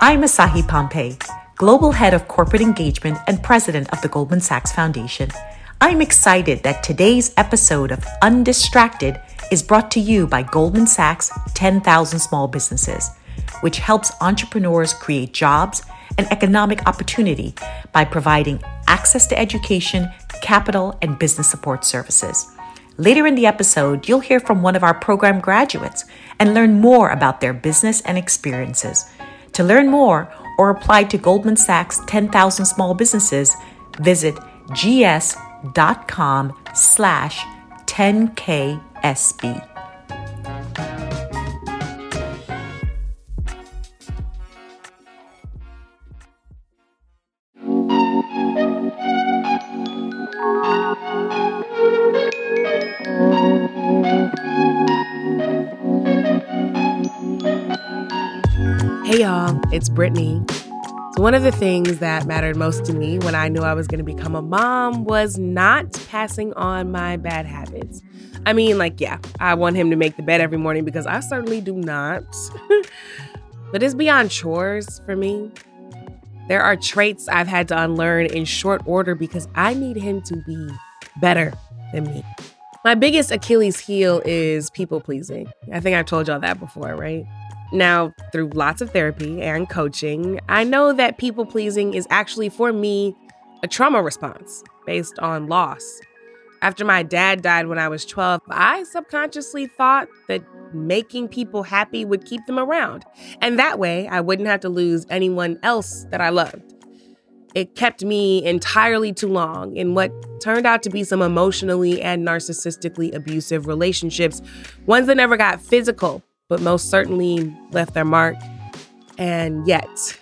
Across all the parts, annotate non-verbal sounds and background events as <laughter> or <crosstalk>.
I'm Asahi Pompey, Global Head of Corporate Engagement and President of the Goldman Sachs Foundation. I'm excited that today's episode of Undistracted is brought to you by Goldman Sachs 10,000 Small Businesses, which helps entrepreneurs create jobs and economic opportunity by providing access to education, capital, and business support services. Later in the episode, you'll hear from one of our program graduates and learn more about their business and experiences. To learn more or apply to Goldman Sachs 10,000 Small Businesses, visit gs.com slash 10ksb. Hey y'all, it's Brittany. So, one of the things that mattered most to me when I knew I was going to become a mom was not passing on my bad habits. I mean, like, yeah, I want him to make the bed every morning because I certainly do not. <laughs> but it's beyond chores for me. There are traits I've had to unlearn in short order because I need him to be better than me. My biggest Achilles heel is people pleasing. I think I've told y'all that before, right? Now, through lots of therapy and coaching, I know that people pleasing is actually for me a trauma response based on loss. After my dad died when I was 12, I subconsciously thought that making people happy would keep them around. And that way, I wouldn't have to lose anyone else that I loved. It kept me entirely too long in what turned out to be some emotionally and narcissistically abusive relationships, ones that never got physical, but most certainly left their mark. And yet,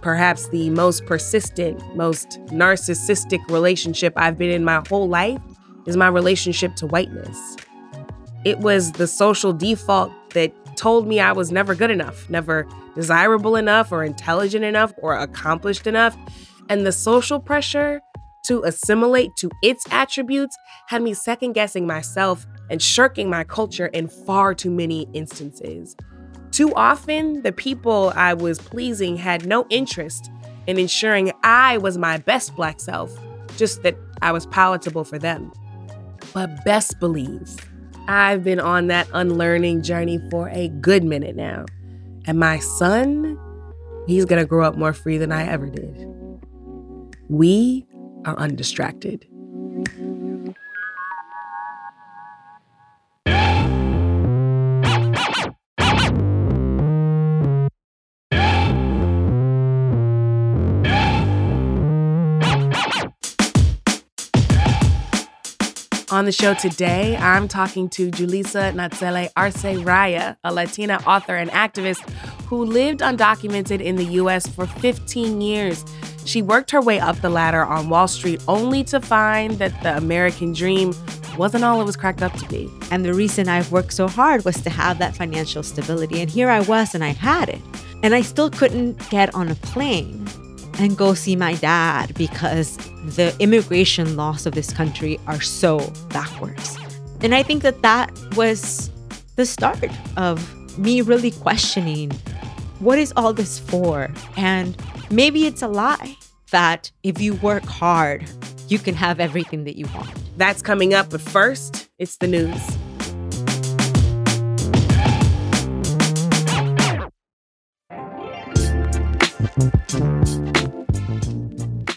perhaps the most persistent, most narcissistic relationship I've been in my whole life is my relationship to whiteness. It was the social default that told me I was never good enough, never desirable enough, or intelligent enough, or accomplished enough. And the social pressure to assimilate to its attributes had me second guessing myself and shirking my culture in far too many instances. Too often, the people I was pleasing had no interest in ensuring I was my best Black self, just that I was palatable for them. But best believe, I've been on that unlearning journey for a good minute now. And my son, he's gonna grow up more free than I ever did. We are undistracted. On the show today, I'm talking to Julissa Natsele Arce Raya, a Latina author and activist who lived undocumented in the US for 15 years. She worked her way up the ladder on Wall Street only to find that the American dream wasn't all it was cracked up to be. And the reason I've worked so hard was to have that financial stability. And here I was, and I had it. And I still couldn't get on a plane and go see my dad because the immigration laws of this country are so backwards. And I think that that was the start of me really questioning what is all this for? And maybe it's a lie that if you work hard, you can have everything that you want. That's coming up, but first, it's the news.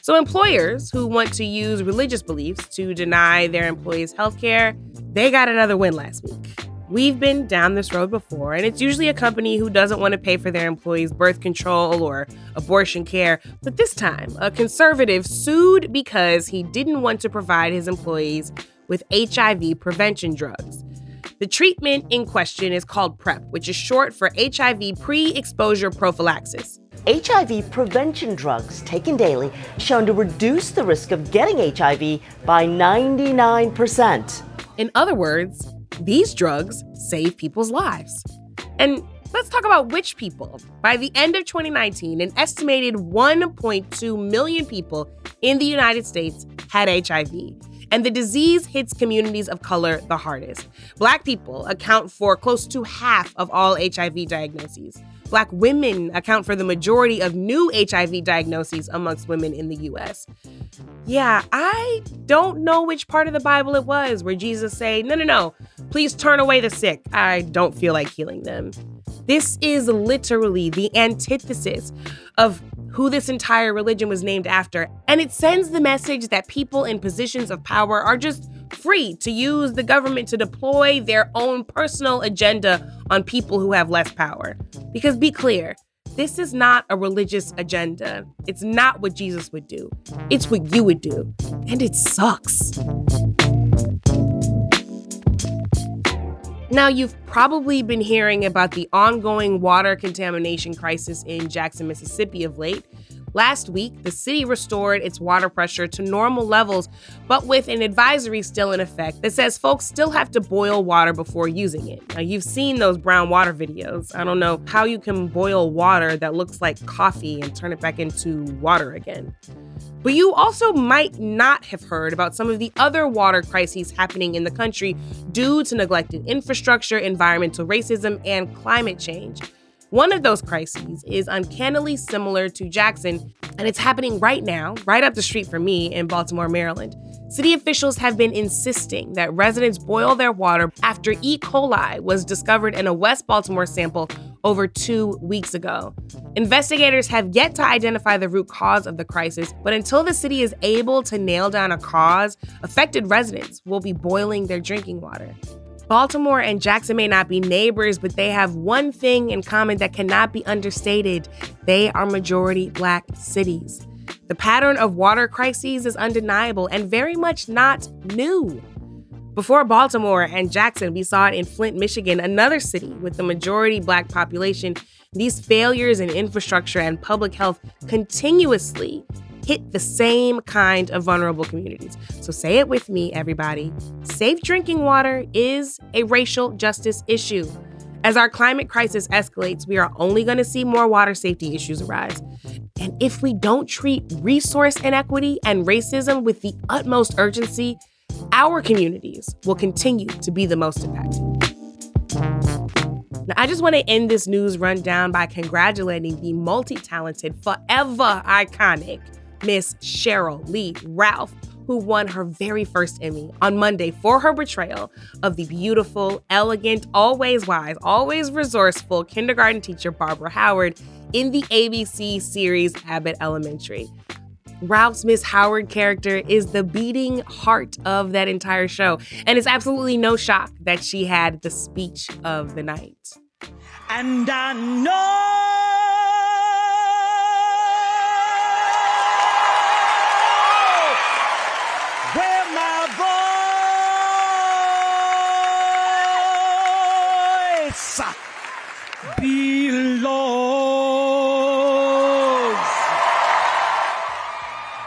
So, employers who want to use religious beliefs to deny their employees health care, they got another win last week. We've been down this road before, and it's usually a company who doesn't want to pay for their employees' birth control or abortion care. But this time, a conservative sued because he didn't want to provide his employees with HIV prevention drugs. The treatment in question is called PrEP, which is short for HIV pre exposure prophylaxis. HIV prevention drugs taken daily shown to reduce the risk of getting HIV by 99%. In other words, these drugs save people's lives. And let's talk about which people. By the end of 2019, an estimated 1.2 million people in the United States had HIV. And the disease hits communities of color the hardest. Black people account for close to half of all HIV diagnoses. Black women account for the majority of new HIV diagnoses amongst women in the US. Yeah, I don't know which part of the Bible it was where Jesus say, "No, no, no. Please turn away the sick. I don't feel like healing them." This is literally the antithesis of who this entire religion was named after, and it sends the message that people in positions of power are just free to use the government to deploy their own personal agenda on people who have less power. Because be clear, this is not a religious agenda. It's not what Jesus would do. It's what you would do. And it sucks. Now, you've probably been hearing about the ongoing water contamination crisis in Jackson, Mississippi of late. Last week, the city restored its water pressure to normal levels, but with an advisory still in effect that says folks still have to boil water before using it. Now, you've seen those brown water videos. I don't know how you can boil water that looks like coffee and turn it back into water again. But you also might not have heard about some of the other water crises happening in the country due to neglected infrastructure, environmental racism, and climate change. One of those crises is uncannily similar to Jackson, and it's happening right now, right up the street from me in Baltimore, Maryland. City officials have been insisting that residents boil their water after E. coli was discovered in a West Baltimore sample over two weeks ago. Investigators have yet to identify the root cause of the crisis, but until the city is able to nail down a cause, affected residents will be boiling their drinking water. Baltimore and Jackson may not be neighbors, but they have one thing in common that cannot be understated they are majority black cities. The pattern of water crises is undeniable and very much not new. Before Baltimore and Jackson, we saw it in Flint, Michigan, another city with a majority black population. These failures in infrastructure and public health continuously hit the same kind of vulnerable communities. So say it with me, everybody. Safe drinking water is a racial justice issue. As our climate crisis escalates, we are only going to see more water safety issues arise. And if we don't treat resource inequity and racism with the utmost urgency, our communities will continue to be the most impacted. Now, I just want to end this news rundown by congratulating the multi talented, forever iconic Miss Sheryl Lee Ralph, who won her very first Emmy on Monday for her portrayal of the beautiful, elegant, always wise, always resourceful kindergarten teacher Barbara Howard in the ABC series Abbott Elementary. Ralph's Miss Howard character is the beating heart of that entire show, and it's absolutely no shock that she had the speech of the night. And I know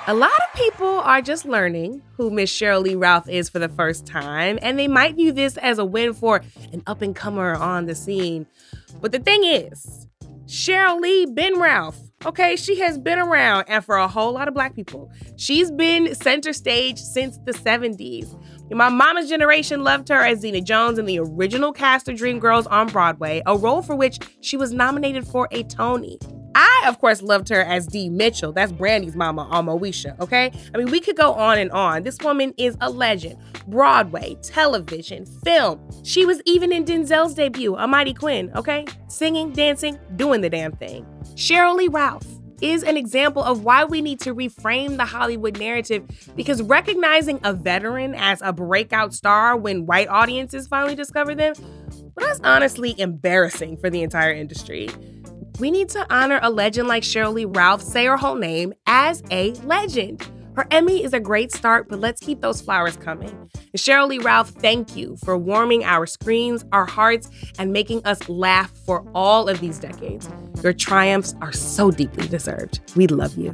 A lot of people are just learning who Miss Sheryl Lee Ralph is for the first time, and they might view this as a win for an up and comer on the scene. But the thing is, Sheryl Lee been Ralph. Okay, she has been around, and for a whole lot of black people, she's been center stage since the 70s. My mama's generation loved her as Deena Jones in the original cast of Dreamgirls on Broadway, a role for which she was nominated for a Tony. I, of course, loved her as Dee Mitchell. That's Brandy's mama on Moesha, okay? I mean, we could go on and on. This woman is a legend. Broadway, television, film. She was even in Denzel's debut, A Mighty Quinn, okay? Singing, dancing, doing the damn thing. Sheryl Lee Ralph is an example of why we need to reframe the Hollywood narrative because recognizing a veteran as a breakout star when white audiences finally discover them, well, that's honestly embarrassing for the entire industry. We need to honor a legend like Sheryl Lee Ralph, say her whole name, as a legend. Her Emmy is a great start, but let's keep those flowers coming. And Sheryl Lee Ralph, thank you for warming our screens, our hearts, and making us laugh for all of these decades. Your triumphs are so deeply deserved. We love you.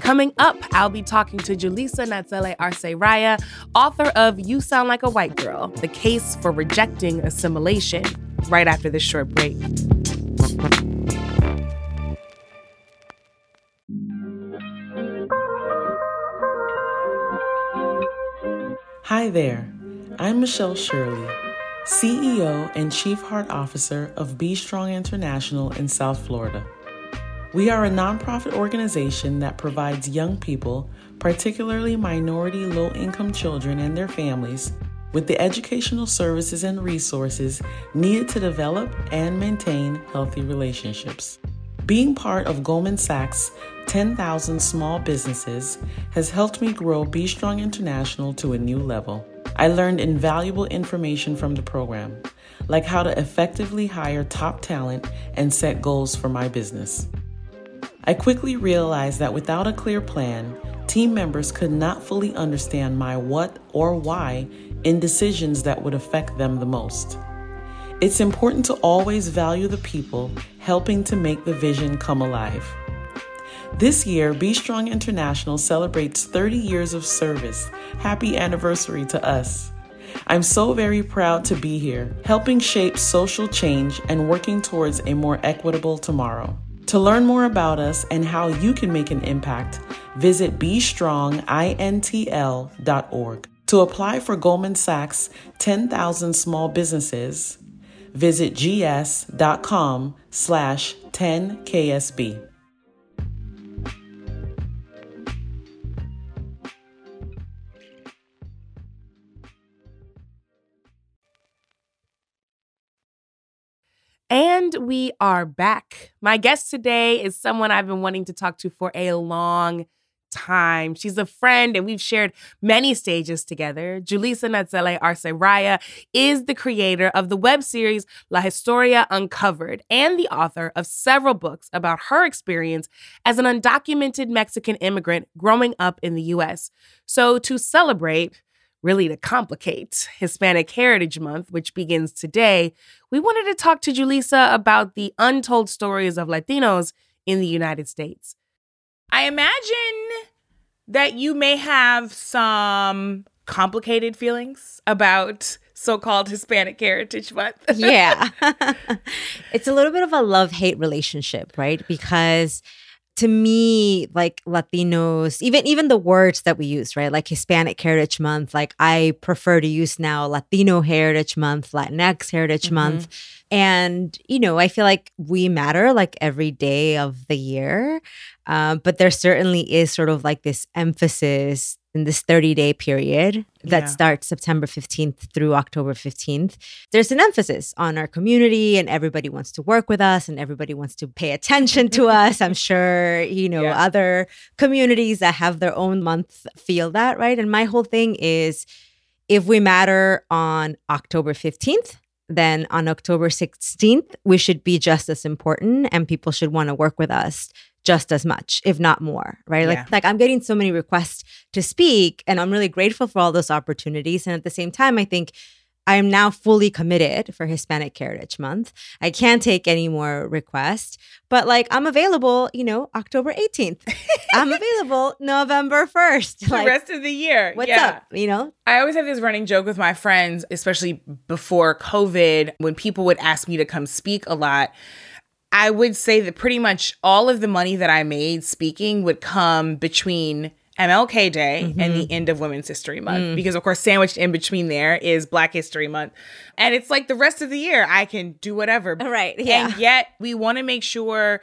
Coming up, I'll be talking to Julissa Natsele Arce Raya, author of You Sound Like a White Girl The Case for Rejecting Assimilation right after this short break. Hi there, I'm Michelle Shirley, CEO and Chief Heart Officer of Be Strong International in South Florida. We are a nonprofit organization that provides young people, particularly minority low income children and their families, with the educational services and resources needed to develop and maintain healthy relationships. Being part of Goldman Sachs' 10,000 small businesses has helped me grow Be Strong International to a new level. I learned invaluable information from the program, like how to effectively hire top talent and set goals for my business. I quickly realized that without a clear plan, team members could not fully understand my what or why in decisions that would affect them the most. It's important to always value the people helping to make the vision come alive. This year, Be Strong International celebrates 30 years of service. Happy anniversary to us. I'm so very proud to be here, helping shape social change and working towards a more equitable tomorrow. To learn more about us and how you can make an impact, visit BeStrongIntl.org. To apply for Goldman Sachs 10,000 Small Businesses, visit gs.com slash 10ksb. And we are back. My guest today is someone I've been wanting to talk to for a long time. She's a friend and we've shared many stages together. Julissa Natsele Arce Raya is the creator of the web series La Historia Uncovered and the author of several books about her experience as an undocumented Mexican immigrant growing up in the US. So to celebrate, really to complicate Hispanic Heritage Month, which begins today, we wanted to talk to Julissa about the untold stories of Latinos in the United States. I imagine that you may have some complicated feelings about so-called Hispanic Heritage Month. <laughs> yeah. <laughs> it's a little bit of a love-hate relationship, right? Because to me like latinos even even the words that we use right? Like hispanic heritage month like i prefer to use now latino heritage month latinx heritage mm-hmm. month. And you know i feel like we matter like every day of the year. Uh, but there certainly is sort of like this emphasis in this 30 day period that yeah. starts September 15th through October 15th. There's an emphasis on our community, and everybody wants to work with us and everybody wants to pay attention to <laughs> us. I'm sure, you know, yeah. other communities that have their own month feel that, right? And my whole thing is if we matter on October 15th, then on October 16th, we should be just as important and people should want to work with us just as much, if not more, right? Yeah. Like like I'm getting so many requests to speak and I'm really grateful for all those opportunities and at the same time I think I am now fully committed for Hispanic Heritage Month. I can't take any more requests, but like I'm available, you know, October 18th. I'm <laughs> available November 1st. The rest of the year. What's yeah. up? You know? I always have this running joke with my friends, especially before COVID, when people would ask me to come speak a lot. I would say that pretty much all of the money that I made speaking would come between MLK Day mm-hmm. and the mm-hmm. end of Women's History Month. Mm. Because, of course, sandwiched in between there is Black History Month. And it's like the rest of the year, I can do whatever. Right. Yeah. And yet, we want to make sure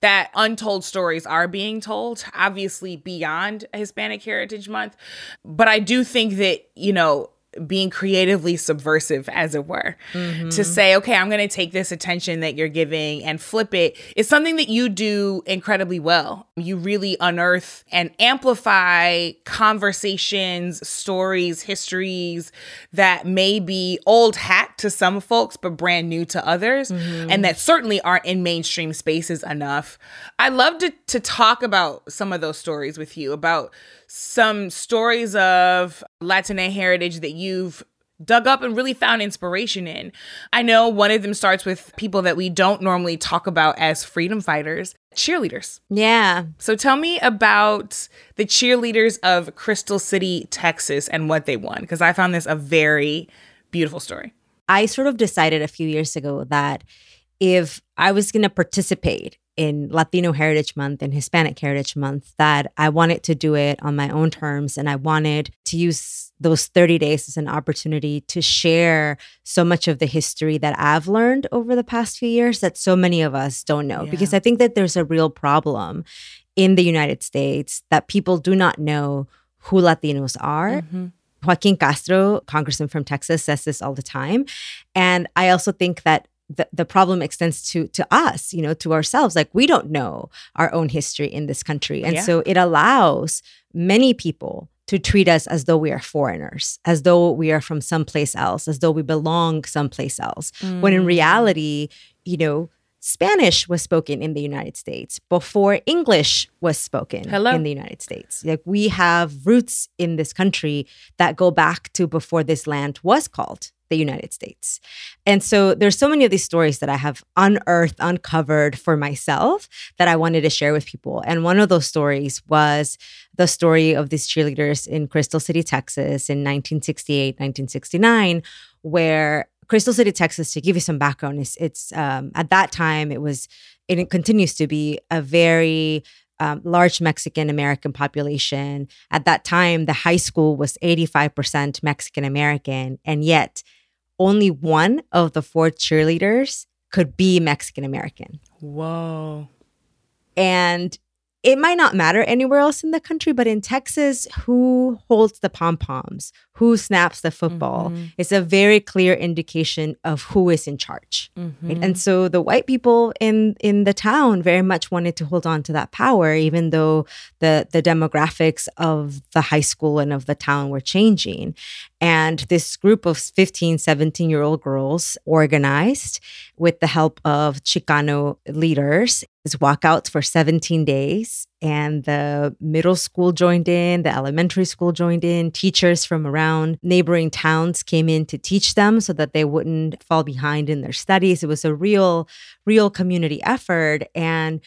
that untold stories are being told, obviously beyond Hispanic Heritage Month. But I do think that, you know, being creatively subversive, as it were, mm-hmm. to say, okay, I'm going to take this attention that you're giving and flip it. It's something that you do incredibly well. You really unearth and amplify conversations, stories, histories that may be old hat to some folks, but brand new to others, mm-hmm. and that certainly aren't in mainstream spaces enough. I love to, to talk about some of those stories with you about some stories of Latina heritage that you've dug up and really found inspiration in. I know one of them starts with people that we don't normally talk about as freedom fighters, cheerleaders. Yeah. So tell me about the cheerleaders of Crystal City, Texas and what they won because I found this a very beautiful story. I sort of decided a few years ago that if I was going to participate in Latino Heritage Month and Hispanic Heritage Month that I wanted to do it on my own terms. And I wanted to use those 30 days as an opportunity to share so much of the history that I've learned over the past few years that so many of us don't know. Yeah. Because I think that there's a real problem in the United States that people do not know who Latinos are. Mm-hmm. Joaquin Castro, congressman from Texas, says this all the time. And I also think that the, the problem extends to to us, you know, to ourselves. Like we don't know our own history in this country. And Yeah. so it allows many people to treat us as though we are foreigners, as though we are from someplace else, as though we belong someplace else. When in mm. reality, you know, Spanish was spoken in the United States before English was spoken Hello. in the United States. Like we have roots in this country that go back to before this land was called the United States. And so there's so many of these stories that I have unearthed, uncovered for myself that I wanted to share with people. And one of those stories was the story of these cheerleaders in Crystal City, Texas in 1968, 1969, where Crystal City, Texas, to give you some background, is it's um, at that time it was and it continues to be a very um, large Mexican American population. At that time, the high school was 85% Mexican American, and yet only one of the four cheerleaders could be Mexican American. Whoa. And it might not matter anywhere else in the country, but in Texas, who holds the pom poms, who snaps the football, mm-hmm. it's a very clear indication of who is in charge. right? Mm-hmm. And so the white people in in the town very much wanted to hold on to that power, even though the the demographics of the high school and of the town were changing. And this group of 15, 17 year old girls organized with the help of Chicano leaders is walkouts for 17 days. And the middle school joined in, the elementary school joined in, teachers from around neighboring towns came in to teach them so that they wouldn't fall behind in their studies. It was a real, real community effort. And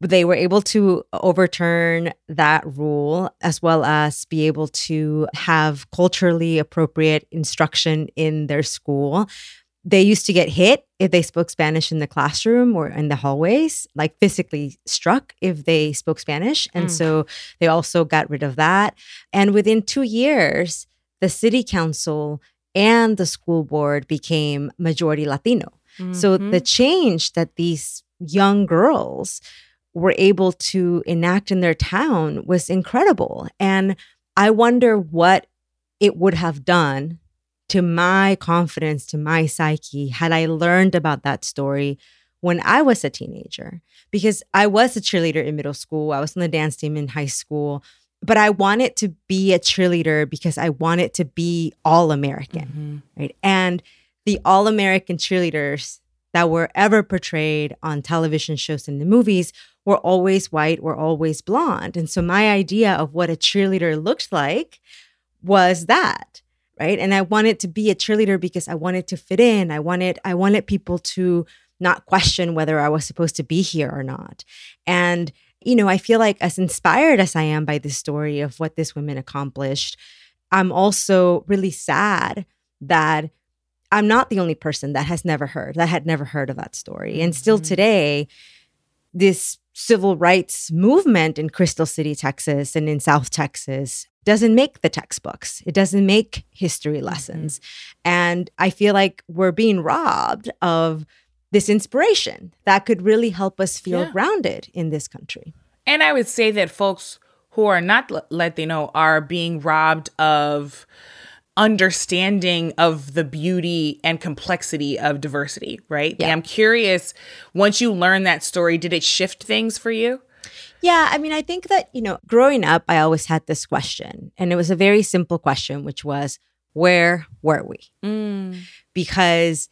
they were able to overturn that rule as well as be able to have culturally appropriate instruction in their school. They used to get hit if they spoke Spanish in the classroom or in the hallways, like physically struck if they spoke Spanish. And mm. so they also got rid of that. And within two years, the city council and the school board became majority Latino. So mm-hmm. the change that these young girls were able to enact in their town was incredible. And I wonder what it would have done to my confidence, to my psyche, had I learned about that story when I was a teenager. Because I was a cheerleader in middle school, I was on the dance team in high school, but I wanted to be a cheerleader because I wanted to be all American, mm-hmm. right? And the all American cheerleaders that were ever portrayed on television shows and the movies were always white, were always blonde. And so my idea of what a cheerleader looked like was that, right? And I wanted to be a cheerleader because I wanted to fit in. I wanted I wanted people to not question whether I was supposed to be here or not. And you know, I feel like as inspired as I am by this story of what this woman accomplished, I'm also really sad that I'm not the only person that has never heard, that had never heard of that story. And still mm-hmm. today, this civil rights movement in Crystal City, Texas, and in South Texas doesn't make the textbooks. It doesn't make history mm-hmm. lessons. And I feel like we're being robbed of this inspiration that could really help us feel Yeah. grounded in this country. And I would say that folks who are not Latino are being robbed of understanding of the beauty and complexity of diversity, right? Yeah. And I'm curious, once you learn that story, did it shift things for you? Yeah, I mean, I think that, you know, growing up, I always had this question, and it was a very simple question, which was, where were we? Mm. Because,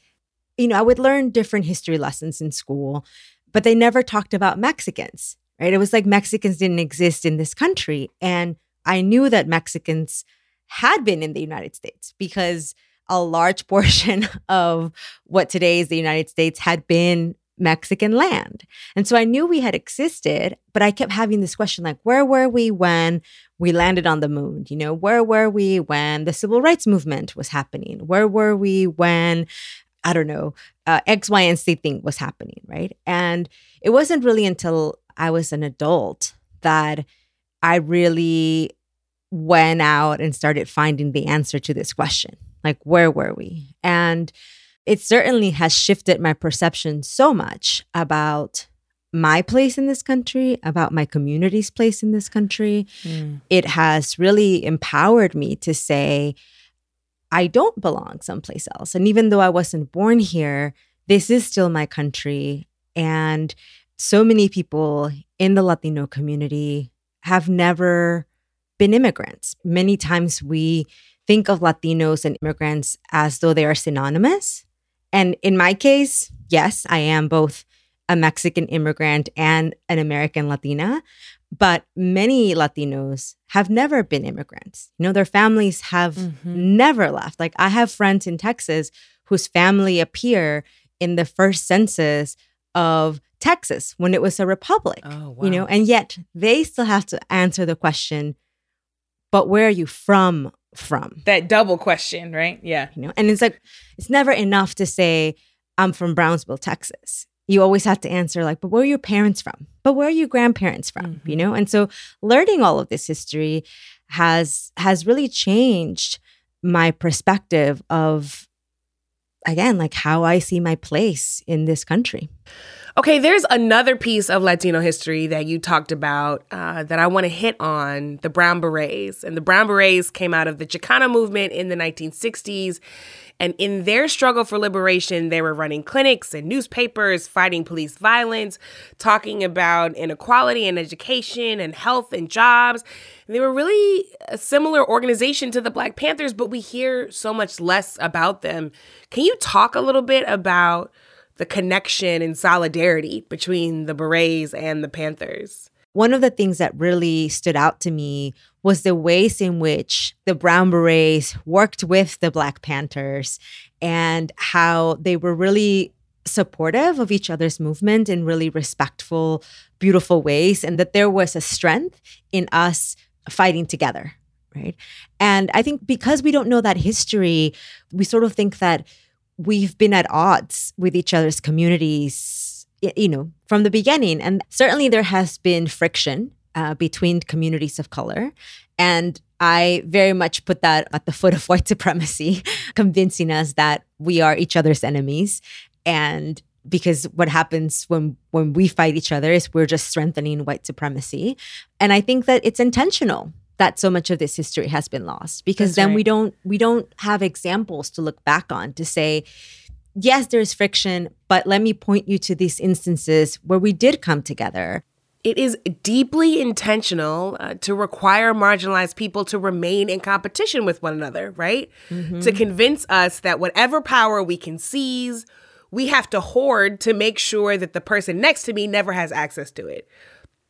you know, I would learn different history lessons in school, but they never talked about Mexicans, right? It was like Mexicans didn't exist in this country. And I knew that Mexicans had been in the United States because a large <laughs> portion of what today is the United States had been Mexican land. And so I knew we had existed, but I kept having this question like, where were we when we landed on the moon? You know, where were we when the civil rights movement was happening? Where were we when I don't know, uh, X, Y, and Z thing was happening, right? And it wasn't really until I was an adult that I really went out and started finding the answer to this question like, where were we? And it certainly has shifted my perception so much about my place in this country, about my community's place in this country. Mm. It has really empowered me to say, I don't belong someplace else. And even though I wasn't born here, this is still my country. And so many people in the Latino community have never been immigrants. Many times we think of Latinos and immigrants as though they are synonymous. And in my case, yes, I am both a Mexican immigrant and an American Latina. But many Latinos have never been immigrants. You know, their families have mm-hmm. never left. Like I have friends in Texas whose family appear in the first census of Texas when it was a republic. Oh, wow. You know, and yet they still have to answer the question, but where are you from from? That double question, right? Yeah. You know, and it's like it's never enough to say I'm from Brownsville, Texas. You always have to answer like, but where are your parents from? But where are your grandparents from? Mm-hmm. You know? And so learning all of this history has has really changed my perspective of again like how I see my place in this country. Okay, there's another piece of Latino history that you talked about uh, that I want to hit on the Brown Berets. And the Brown Berets came out of the Chicano movement in the 1960s. And in their struggle for liberation, they were running clinics and newspapers, fighting police violence, talking about inequality in education and health and jobs. And they were really a similar organization to the Black Panthers, but we hear so much less about them. Can you talk a little bit about? The connection and solidarity between the Berets and the Panthers. One of the things that really stood out to me was the ways in which the Brown Berets worked with the Black Panthers and how they were really supportive of each other's movement in really respectful, beautiful ways, and that there was a strength in us fighting together. Right. And I think because we don't know that history, we sort of think that we've been at odds with each other's communities, you know, from the beginning. And certainly there has been friction uh, between communities of color. And I very much put that at the foot of <laughs> white supremacy, <laughs> convincing us that we are each other's enemies. And because what happens when when we fight each other is we're just strengthening white supremacy. And I think that it's intentional that so much of this history has been lost because That's then right. we don't we don't have examples to look back on to say yes there's friction but let me point you to these instances where we did come together it is deeply intentional uh, to require marginalized people to remain in competition with one another, right? Mm-hmm. To convince us that whatever power we can seize, we have to hoard to make sure that the person next to me never has access to it.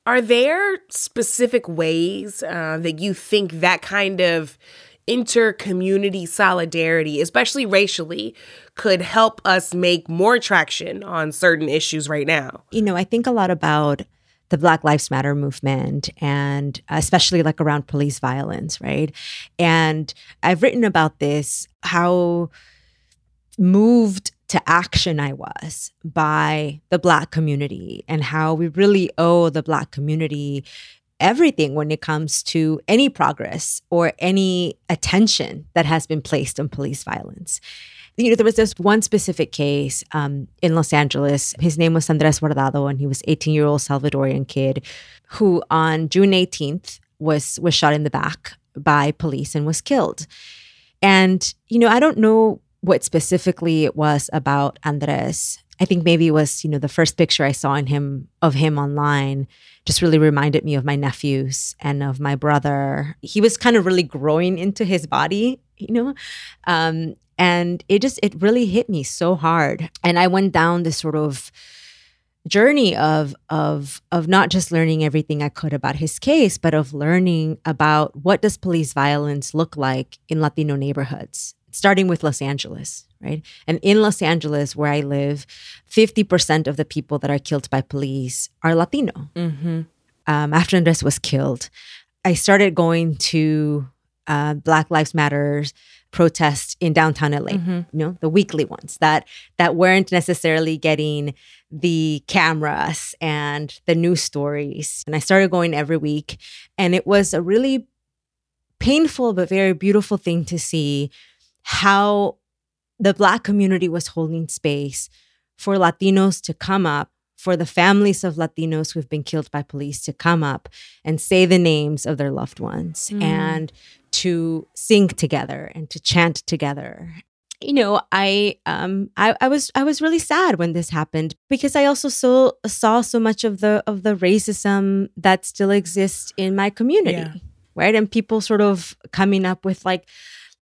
Are there specific ways uh, that you think that kind of inter-community solidarity, especially racially, could help us make more traction on certain issues right now? You know, I think a lot about the Black Lives Matter movement and especially like around police violence, right? And I've written about this, how moved to action I was by the Black community and how we really owe the Black community everything when it comes to any progress or any attention that has been placed on police violence. You know, there was this one specific case um, in Los Angeles. His name was Andres Guardado, and he was 18 year old Salvadorian kid who, on June 18th, was was shot in the back by police and was killed. And you know, I don't know what specifically it was about Andres. I think maybe it was, you know, the first picture I saw in him of him online just really reminded me of my nephews and of my brother. He was kind of really growing into his body, you know. Um, and it just it really hit me so hard. And I went down this sort of journey of of of not just learning everything I could about his case, but of learning about what does police violence look like in Latino neighborhoods starting with Los Angeles, right? And in Los Angeles, where I live, 50% of the people that are killed by police are Latino. Mm-hmm. Um, after Andres was killed, I started going to uh, Black Lives Matters protests in downtown LA. You know, the weekly ones that that weren't necessarily getting the cameras and the news stories. And I started going every week, and it was a really painful but very beautiful thing to see how the Black community was holding space for Latinos to come up, for the families of Latinos who've been killed by police to come up and say the names of their loved ones and to sing together and to chant together. You know, I um I, I was I was really sad when this happened because I also saw saw so much of the of the racism that still exists in my community. Yeah. Right. And people sort of coming up with like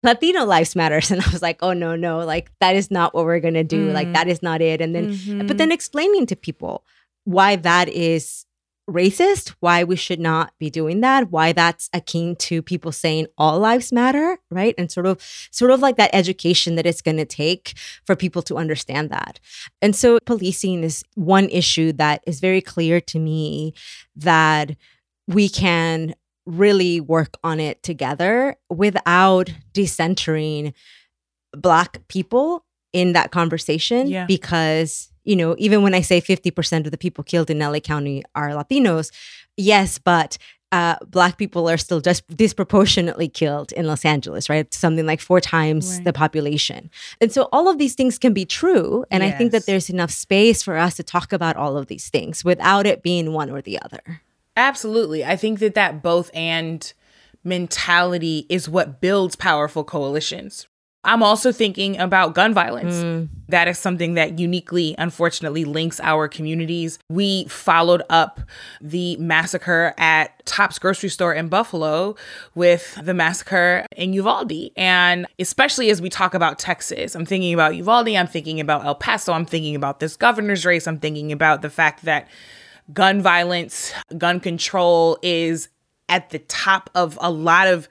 Latino lives matters. <laughs> And I was like, oh no, no, like that is not what we're gonna do. Like mm. that is not it. And then mm-hmm. but then explaining to people why that is racist, why we should not be doing that, why that's akin to people saying all lives matter, right? And sort of sort of like that education that it's going to take for people to understand that. And so policing is one issue that is very clear to me that we can really work on it together without decentering black people in that conversation Yeah. because you know even when i say 50% of the people killed in la county are latinos yes but uh, black people are still just disproportionately killed in Los Angeles, right? Something like four times Right. the population. And so all of these things can be true. And I think that there's enough space for us to talk about all of these things without it being one or the other. Absolutely. I think that that both and mentality is what builds powerful coalitions. I'm also thinking about gun violence. Hmm. That is something that uniquely, unfortunately, links our communities. We followed up the massacre at Tops grocery store in Buffalo with the massacre in Uvalde. And especially as we talk about Texas, I'm thinking about Uvalde, I'm thinking about El Paso, I'm thinking about this governor's race, I'm thinking about the fact that gun violence, gun control is at the top of a lot of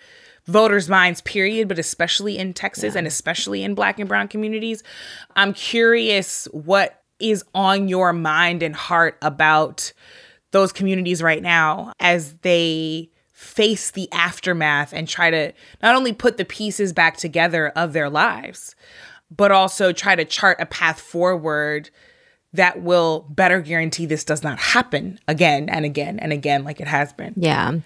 voters' minds, period, but especially in Texas and especially in black and brown communities. I'm curious what is on your mind and heart about those communities right now as they face the aftermath and try to not only put the pieces back together of their lives, but also try to chart a path forward that will better guarantee this does not happen again and again and again like it has been. Yeah.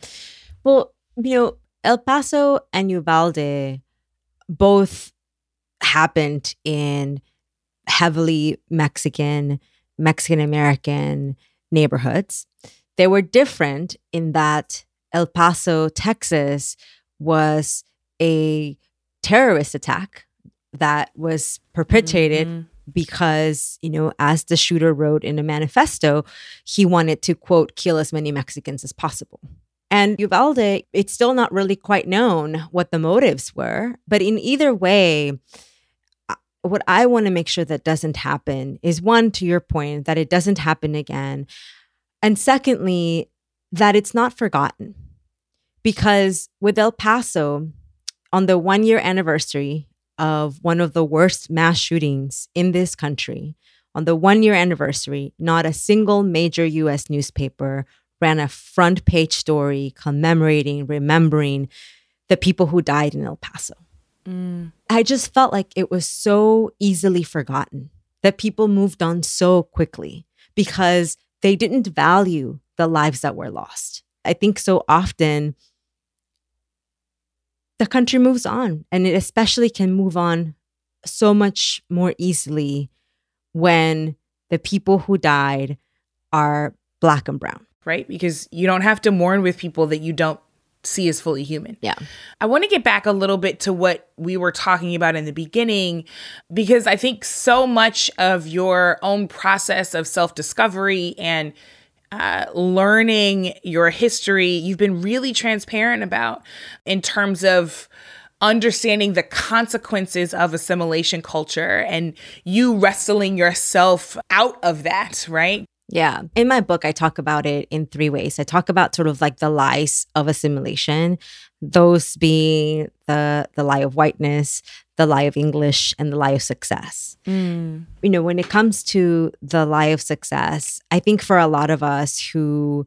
Well, you know, El Paso and Uvalde both happened in heavily Mexican, Mexican American neighborhoods. They were different in that El Paso, Texas was a terrorist attack that was perpetrated mm-hmm. Because, you know, as the shooter wrote in a manifesto, he wanted to, quote, kill as many Mexicans as possible. And Uvalde, it's still not really quite known what the motives were. But in either way, uh, what I want to make sure that doesn't happen is one, to your point, that it doesn't happen again. And secondly, that it's not forgotten. Because with El Paso, on the one year anniversary of one of the worst mass shootings in this country, on the one year anniversary, not a single major US newspaper ran a front page story commemorating, remembering the people who died in El Paso. Mm. I just felt like it was so easily forgotten that people moved on so quickly because they didn't value the lives that were lost. I think so often the country moves on, and it especially can move on so much more easily when the people who died are black and brown. Right? Because you don't have to mourn with people that you don't see as fully human. Yeah. I want to get back a little bit to what we were talking about in the beginning, because I think so much of your own process of self discovery and uh, learning your history, you've been really transparent about in terms of understanding the consequences of assimilation culture and you wrestling yourself out of that, right? Yeah. In my book, I talk about it in three ways. I talk about sort of like the lies of assimilation, those being the the lie of whiteness, the lie of English, and the lie of success. Mm. You know, when it comes to the lie of success, I think for a lot of us who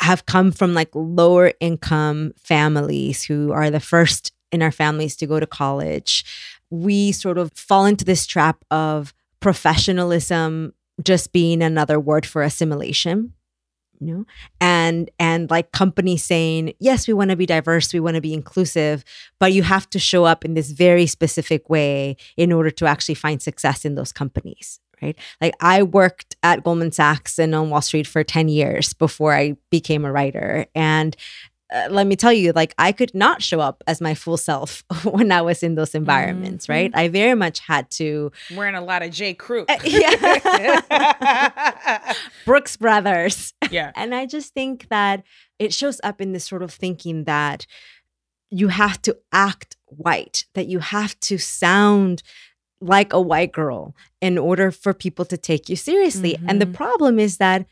have come from like lower income families who are the first in our families to go to college. We sort of fall into this trap of professionalism just being another word for assimilation you know? And and like companies saying yes we want to be diverse we want to be inclusive but you have to show up in this very specific way in order to actually find success in those companies right? Like i worked at goldman sachs and on wall street for 10 years before i became a writer and uh, let me tell you, like I could not show up as my full self <laughs> when I was in those environments, mm-hmm. right? I very much had to wearing a lot of J. Crew, uh, yeah, <laughs> Brooks Brothers, yeah, and I just think that it shows up in this sort of thinking that you have to act white, that you have to sound like a white girl in order for people to take you seriously. Mm-hmm. And the mm-hmm. problem is that,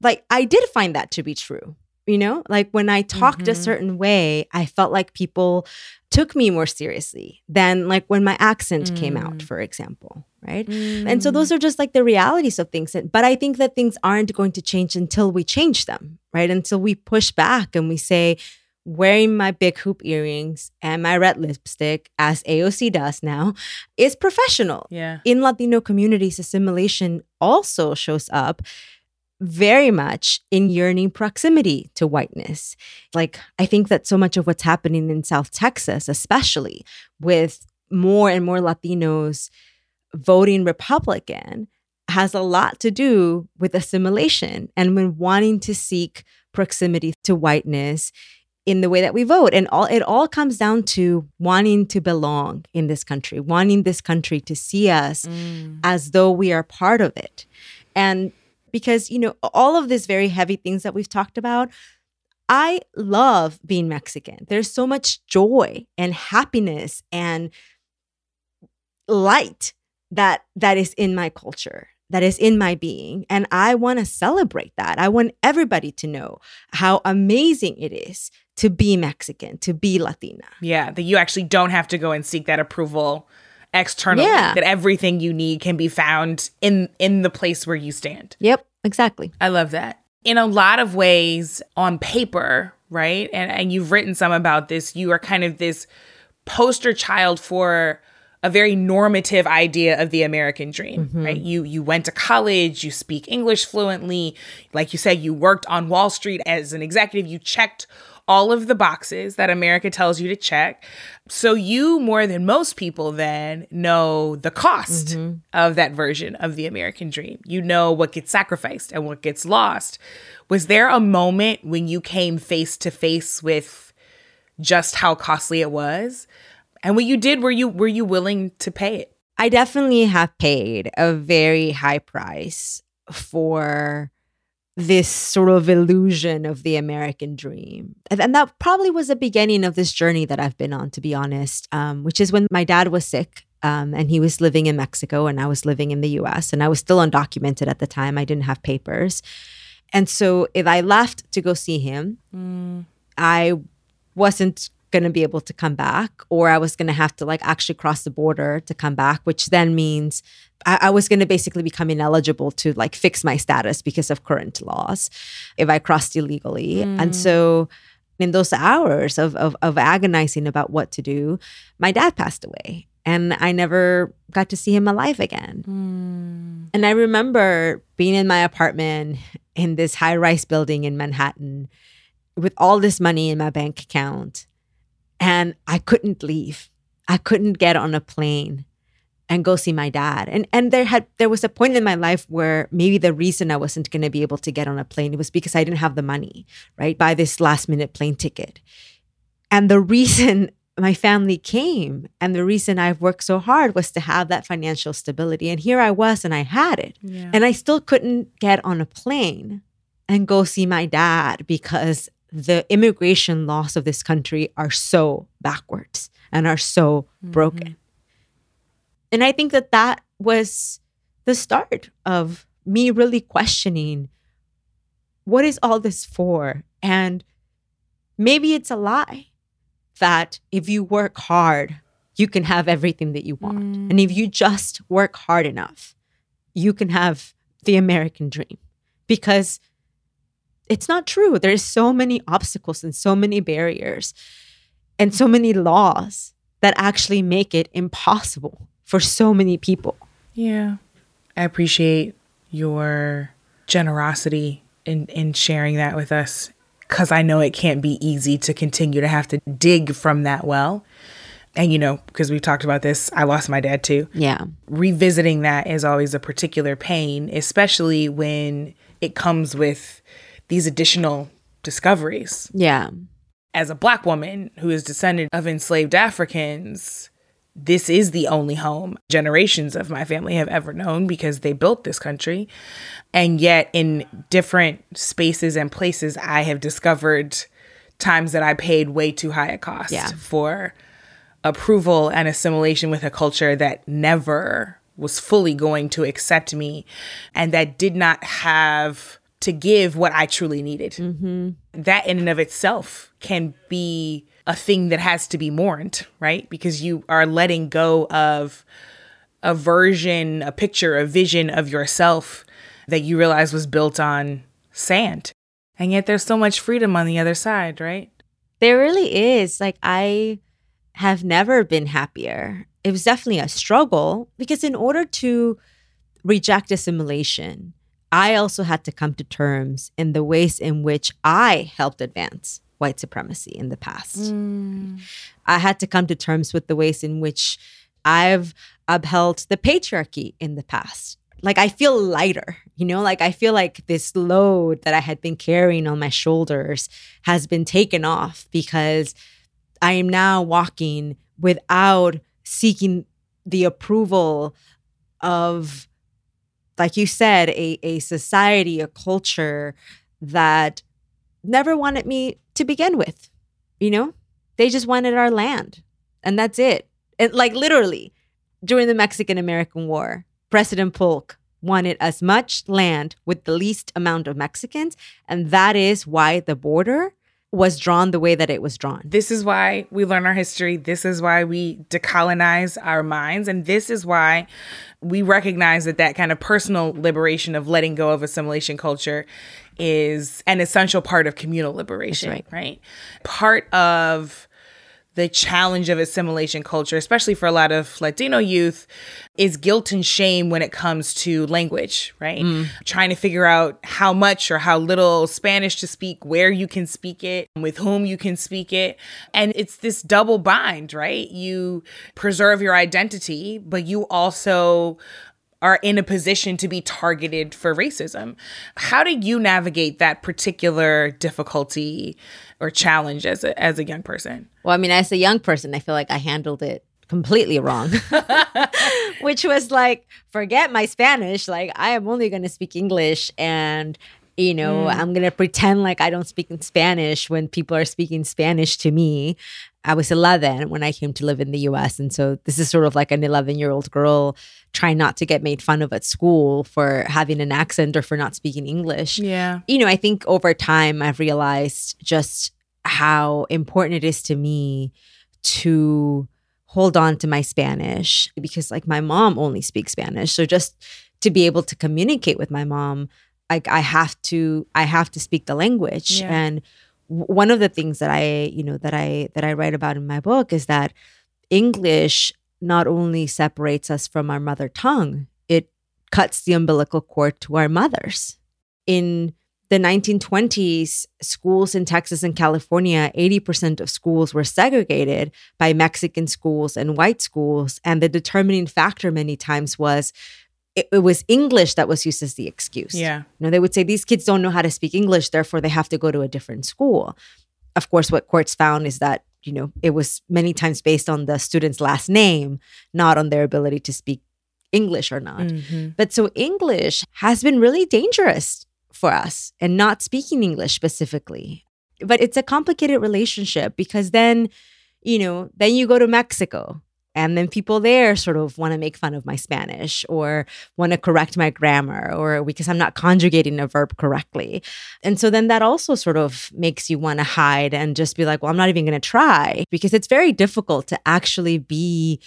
like, I did find that to be true you know like when i talked mm-hmm. a certain way i felt like people took me more seriously than like when my accent mm. came out mm. for example right mm. and so those mm. are just like the realities of things but i think that things aren't going to change until we change them right until we push back and we say wearing my big hoop earrings and my red lipstick as aoc does now is professional yeah in latino communities assimilation also shows up very much in yearning proximity to whiteness. Like, I think that so much of what's happening in South Texas, especially with more and more Latinos voting Republican, has a lot to do with assimilation and when wanting to seek proximity to whiteness in the way that we vote and all it all comes down to wanting to belong in this country wanting this country to see us mm. as though we are part of it and because, you know, all of these very heavy things that we've talked about, I love being Mexican. There's so much joy and happiness and light that that is in my culture that is in my being and i want to celebrate that i want everybody to know how amazing it is to be mexican to be latina yeah that you actually don't have to go and seek that approval externally yeah. that everything you need can be found in in the place where you stand yep exactly i love that in a lot of ways on paper right and and you've written some about this you are kind of this poster child for a very normative idea of the American dream, mm-hmm. right? You you went to college, you speak English fluently, like you said you worked on Wall Street as an executive, you checked all of the boxes that America tells you to check. So you, more than most people, then know the cost mm-hmm. of that version of the American dream. You know what gets sacrificed and what gets lost. Was there a moment when you came face to face with just how costly it was? And when you did, were you were you willing to pay it? I definitely have paid a very high price for this sort of illusion of the American dream. And that probably was the beginning of this journey that I've been on, to be honest, um, which is when my dad was sick um, and he was living in Mexico and I was living in the US and I was still undocumented at the time. I didn't have papers. And so if I left to go see him, mm. I wasn't going to be able to come back or I was going to have to like actually cross the border to come back, which then means I, I was going to basically become ineligible to like fix my status because of current laws if I crossed illegally. Mm. And so in those hours of, of, of agonizing about what to do, my dad passed away and I never got to see him alive again. Mm. And I remember being in my apartment in this high rise building in Manhattan with all this money in my bank account, and I couldn't leave. I couldn't get on a plane and go see my dad. And and there had there was a point in my life where maybe the reason I wasn't going to be able to get on a plane was because I didn't have the money, right? Buy this last minute plane ticket. And the reason <laughs> my family came and the reason I've worked so hard was to have that financial stability. And here I was and I had it. Yeah. And I still couldn't get on a plane and go see my dad because the immigration laws of this country are so backwards and are so mm-hmm. broken. And I think that that was the start of me really questioning what is all this for? And maybe it's a lie that if you work hard, you can have everything that you want. Mm. And if you just work hard enough, you can have the American dream. Because it's not true. There's so many obstacles and so many barriers and so many laws that actually make it impossible for so many people. Yeah. I appreciate your generosity in, in sharing that with us because I know it can't be easy to continue to have to dig from that well. And, you know, because we've talked about this, I lost my dad too. Yeah. Revisiting that is always a particular pain, especially when it comes with these additional discoveries. Yeah. As a black woman who is descended of enslaved Africans, this is the only home generations of my family have ever known because they built this country. And yet, in different spaces and places, I have discovered times that I paid way too high a cost Yeah. for approval and assimilation with a culture that never was fully going to accept me and that did not have to give what I truly needed. Mm-hmm. That in and of itself can be a thing that has to be mourned, right? Because you are letting go of a version, a picture, a vision of yourself that you realize was built on sand. And yet there's so much freedom on the other side, right? There really is. Like, I have never been happier. It was definitely a struggle because, in order to reject assimilation, I also had to come to terms in the ways in which I helped advance white supremacy in the past. Mm. I had to come to terms with the ways in which I've upheld the patriarchy in the past. Like I feel lighter, you know, like I feel like this load that I had been carrying on my shoulders has been taken off because I am now walking without seeking the approval of, like you said, a, a society, a culture that never wanted me to begin with. You know, they just wanted our land, and that's it. And like literally, during the Mexican American War, President Polk wanted as much land with the least amount of Mexicans, and that is why the border was drawn the way that it was drawn. This is why we learn our history. This is why we decolonize our minds. And this is why we recognize that that kind of personal liberation of letting go of assimilation culture is an essential part of communal liberation, right. right? Part of the challenge of assimilation culture, especially for a lot of Latino youth, is guilt and shame when it comes to language, right? Mm. Trying to figure out how much or how little Spanish to speak, where you can speak it, with whom you can speak it. And it's this double bind, right? You preserve your identity, but you also are in a position to be targeted for racism. How do you navigate that particular difficulty or challenge as a, as a young person? Well, I mean, as a young person, I feel like I handled it completely wrong, <laughs> which was like, forget my Spanish. Like, I am only going to speak English and, you know, hmm. I'm going to pretend like I don't speak in Spanish when people are speaking Spanish to me. I was 11 when I came to live in the US. And so this is sort of like an 11 year old girl trying not to get made fun of at school for having an accent or for not speaking English Yeah. you know, I think over time I've realized just how important it is to me to hold on to my Spanish because like my mom only speaks Spanish. So just to be able to communicate with my mom, like I have to I have to speak the language. Yeah. And w- one of the things that I, you know, that I that I write about in my book is that English not only separates us from our mother tongue, it cuts the umbilical cord to our mothers. In the 1920s, schools in Texas and California, 80% of schools were segregated by Mexican schools and white schools. And the determining factor many times was it, it was English that was used as the excuse. Yeah. You know, they would say these kids don't know how to speak English, therefore they have to go to a different school. Of course, what courts found is that, you know, it was many times based on the student's last name, not on their ability to speak English or not. Mm-hmm. But so English has been really dangerous for us and not speaking English specifically. But it's a complicated relationship because then, you know, then you go to Mexico and then people there sort of want to make fun of my Spanish or want to correct my grammar or because I'm not conjugating a verb correctly. And so then that also sort of makes you want to hide and just be like, well, I'm not even going to try because it's very difficult to actually be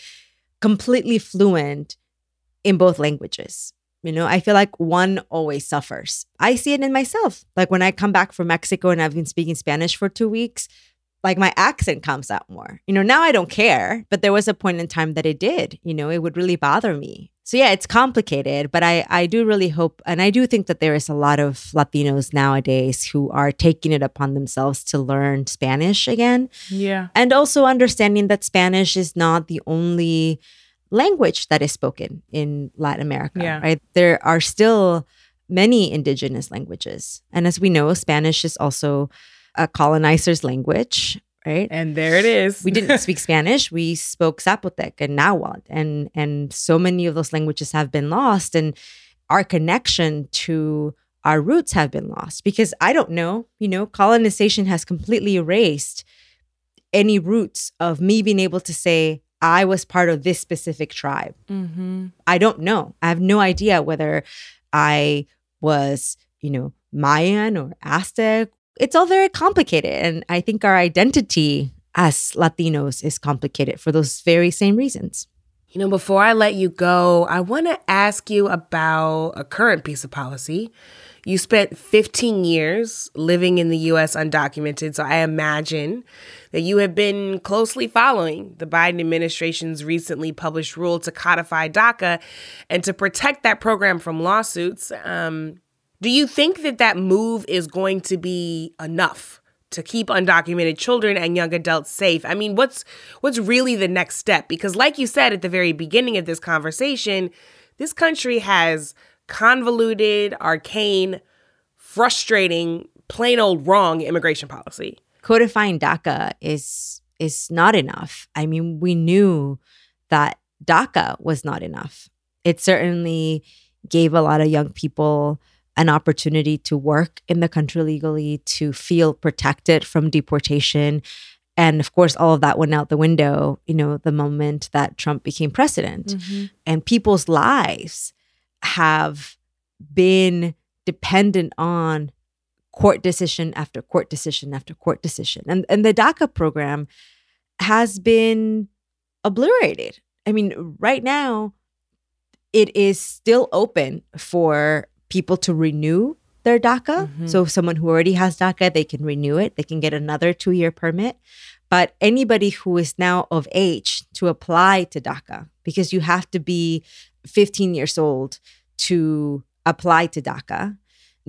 completely fluent in both languages. You know, I feel like one always suffers. I see it in myself. Like when I come back from Mexico and I've been speaking Spanish for two weeks, like my accent comes out more. You know, now I don't care, but there was a point in time that it did. You know, it would really bother me. So yeah, it's complicated, but I I do really hope and I do think that there is a lot of Latinos nowadays who are taking it upon themselves to learn Spanish again. Yeah. And also understanding that Spanish is not the only language that is spoken in Latin America, Yeah. right? There are still many indigenous languages. And as we know, Spanish is also a colonizer's language, right? And there it is. we didn't <laughs> speak Spanish. We spoke Zapotec and Nahuatl, and and so many of those languages have been lost, and our connection to our roots have been lost because I don't know. You know, colonization has completely erased any roots of me being able to say I was part of this specific tribe. mm-hmm. I don't know. I have no idea whether I was, you know, Mayan or Aztec. It's all very complicated. And I think our identity as Latinos is complicated for those very same reasons. You know, before I let you go, I want to ask you about a current piece of policy. You spent 15 years living in the US undocumented, so I imagine that you have been closely following the Biden administration's recently published rule to codify DACA and to protect that program from lawsuits. Um, do you think that that move is going to be enough? to keep undocumented children and young adults safe. I mean, what's what's really the next step? Because like you said at the very beginning of this conversation, this country has convoluted, arcane, frustrating, plain old wrong immigration policy. Codifying DACA is is not enough. I mean, we knew that DACA was not enough. It certainly gave a lot of young people an opportunity to work in the country legally, to feel protected from deportation. And of course, all of that went out the window, you know, the moment that Trump became president. Mm-hmm. And people's lives have been dependent on court decision after court decision after court decision. And and the DACA program has been obliterated. I mean, right now it is still open for people to renew their DACA. So someone who already has DACA, they can renew it. They can get another 2-year permit. But anybody who is now of age to apply to DACA because you have to be 15 years old to apply to DACA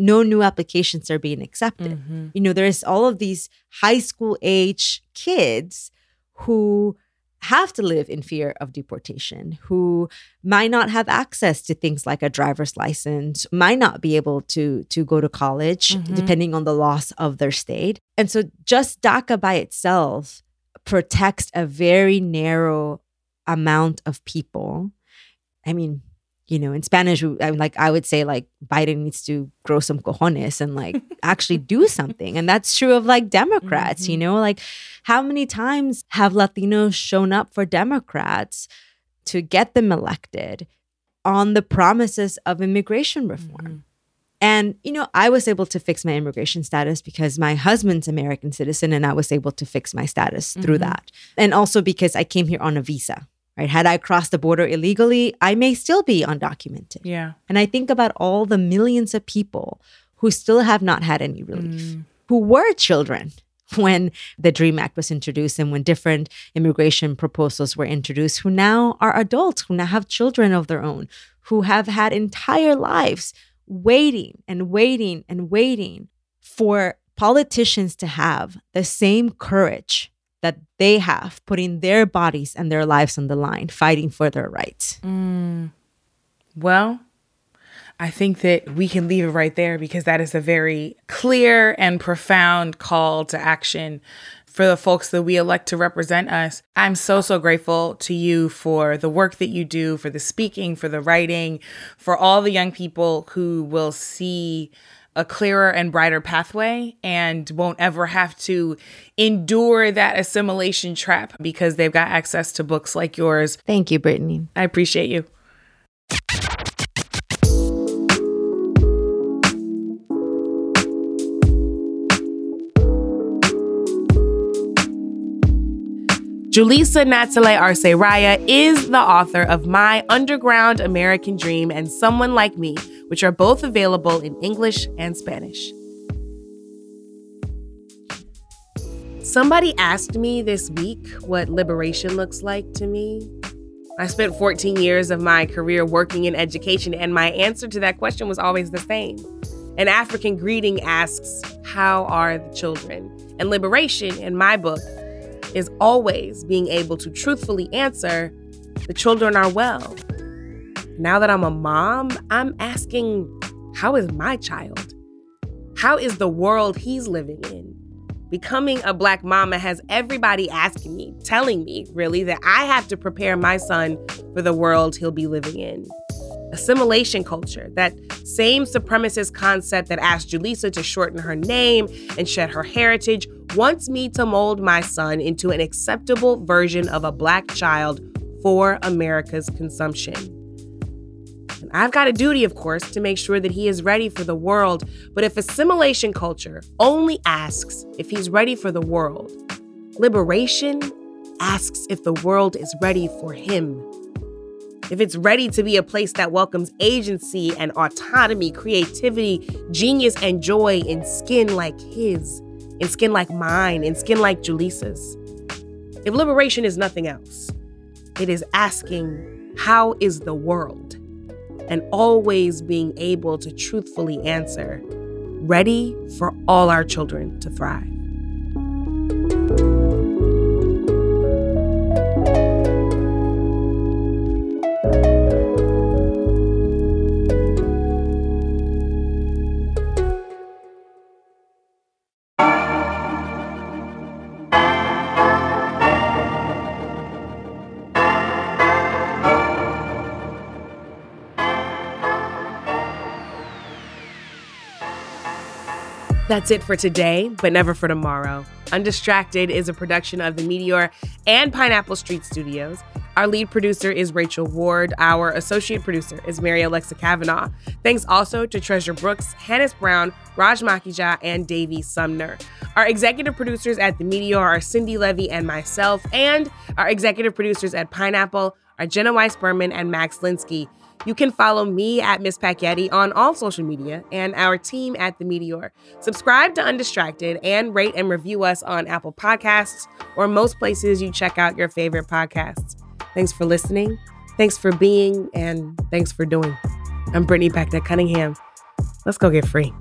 no new applications are being accepted. Mm-hmm. You know, there's all of these high school age kids who have to live in fear of deportation, who might not have access to things like a driver's license, might not be able to to go to college mm-hmm. depending on the loss of their state. And so just DACA by itself protects a very narrow amount of people. I mean, you know, in Spanish, I mean, like I would say, like Biden needs to grow some cojones and like <laughs> actually do something, and that's true of like Democrats. You mm-hmm. know, like how many times have Latinos shown up for Democrats to get them elected on the promises of immigration reform? Mm-hmm. And, you know, I was able to fix my immigration status because my husband's American citizen and I was able to fix my status through mm-hmm. that. And also because I came here on a visa, right? Had I crossed the border illegally, I may still be undocumented. Yeah. And I think about all the millions of people who still have not had any relief, mm. who were children <laughs> when the DREAM Act was introduced and when different immigration proposals were introduced, who now are adults, who now have children of their own, who have had entire lives waiting and waiting and waiting for politicians to have the same courage that they have, putting their bodies and their lives on the line, fighting for their rights. Mm. Well, I think that we can leave it right there because that is a very clear and profound call to action for the folks that we elect to represent us. I'm so, so grateful to you for the work that you do, for the speaking, for the writing, for all the young people who will see a clearer and brighter pathway and won't ever have to endure that assimilation trap because they've got access to books like yours. Thank you, Brittany. I appreciate you. Julissa Natale Arce Raya is the author of My Underground American Dream and Someone Like Me, which are both available in English and Spanish. Somebody asked me this week what liberation looks like to me. I spent 14 years of my career working in education, and my answer to that question was always the same. An African greeting asks, How are the children? And liberation, in my book, is always being able to truthfully answer, The children are well. Now that I'm a mom, I'm asking, How is my child? How is the world he's living in? Becoming a black mama has everybody asking me, telling me, really, that I have to prepare my son for the world he'll be living in. Assimilation culture, that same supremacist concept that asked Julissa to shorten her name and shed her heritage, wants me to mold my son into an acceptable version of a black child for America's consumption. I've got a duty, of course, to make sure that he is ready for the world. But if assimilation culture only asks if he's ready for the world, liberation asks if the world is ready for him. If it's ready to be a place that welcomes agency and autonomy, creativity, genius, and joy in skin like his, in skin like mine, in skin like Julissa's. If liberation is nothing else, it is asking, How is the world? And always being able to truthfully answer, ready for all our children to thrive. That's it for today, but never for tomorrow. Undistracted is a production of the Meteor and Pineapple Street Studios. Our lead producer is Rachel Ward. Our associate producer is Mary Alexa Kavanaugh. Thanks also to Treasure Brooks, Hannis Brown, Raj Makhija, and Davey Sumner. Our executive producers at the Meteor are Cindi Leive and myself, and our executive producers at Pineapple are Jenna Weiss Berman and Max Linsky. You can follow me at Miss Packyetti on all social media and our team at The Meteor. Subscribe to Undistracted and rate and review us on Apple Podcasts or most places you check out your favorite podcasts. Thanks for listening. Thanks for being and thanks for doing. I'm Brittany Packnett Cunningham. Let's go get free.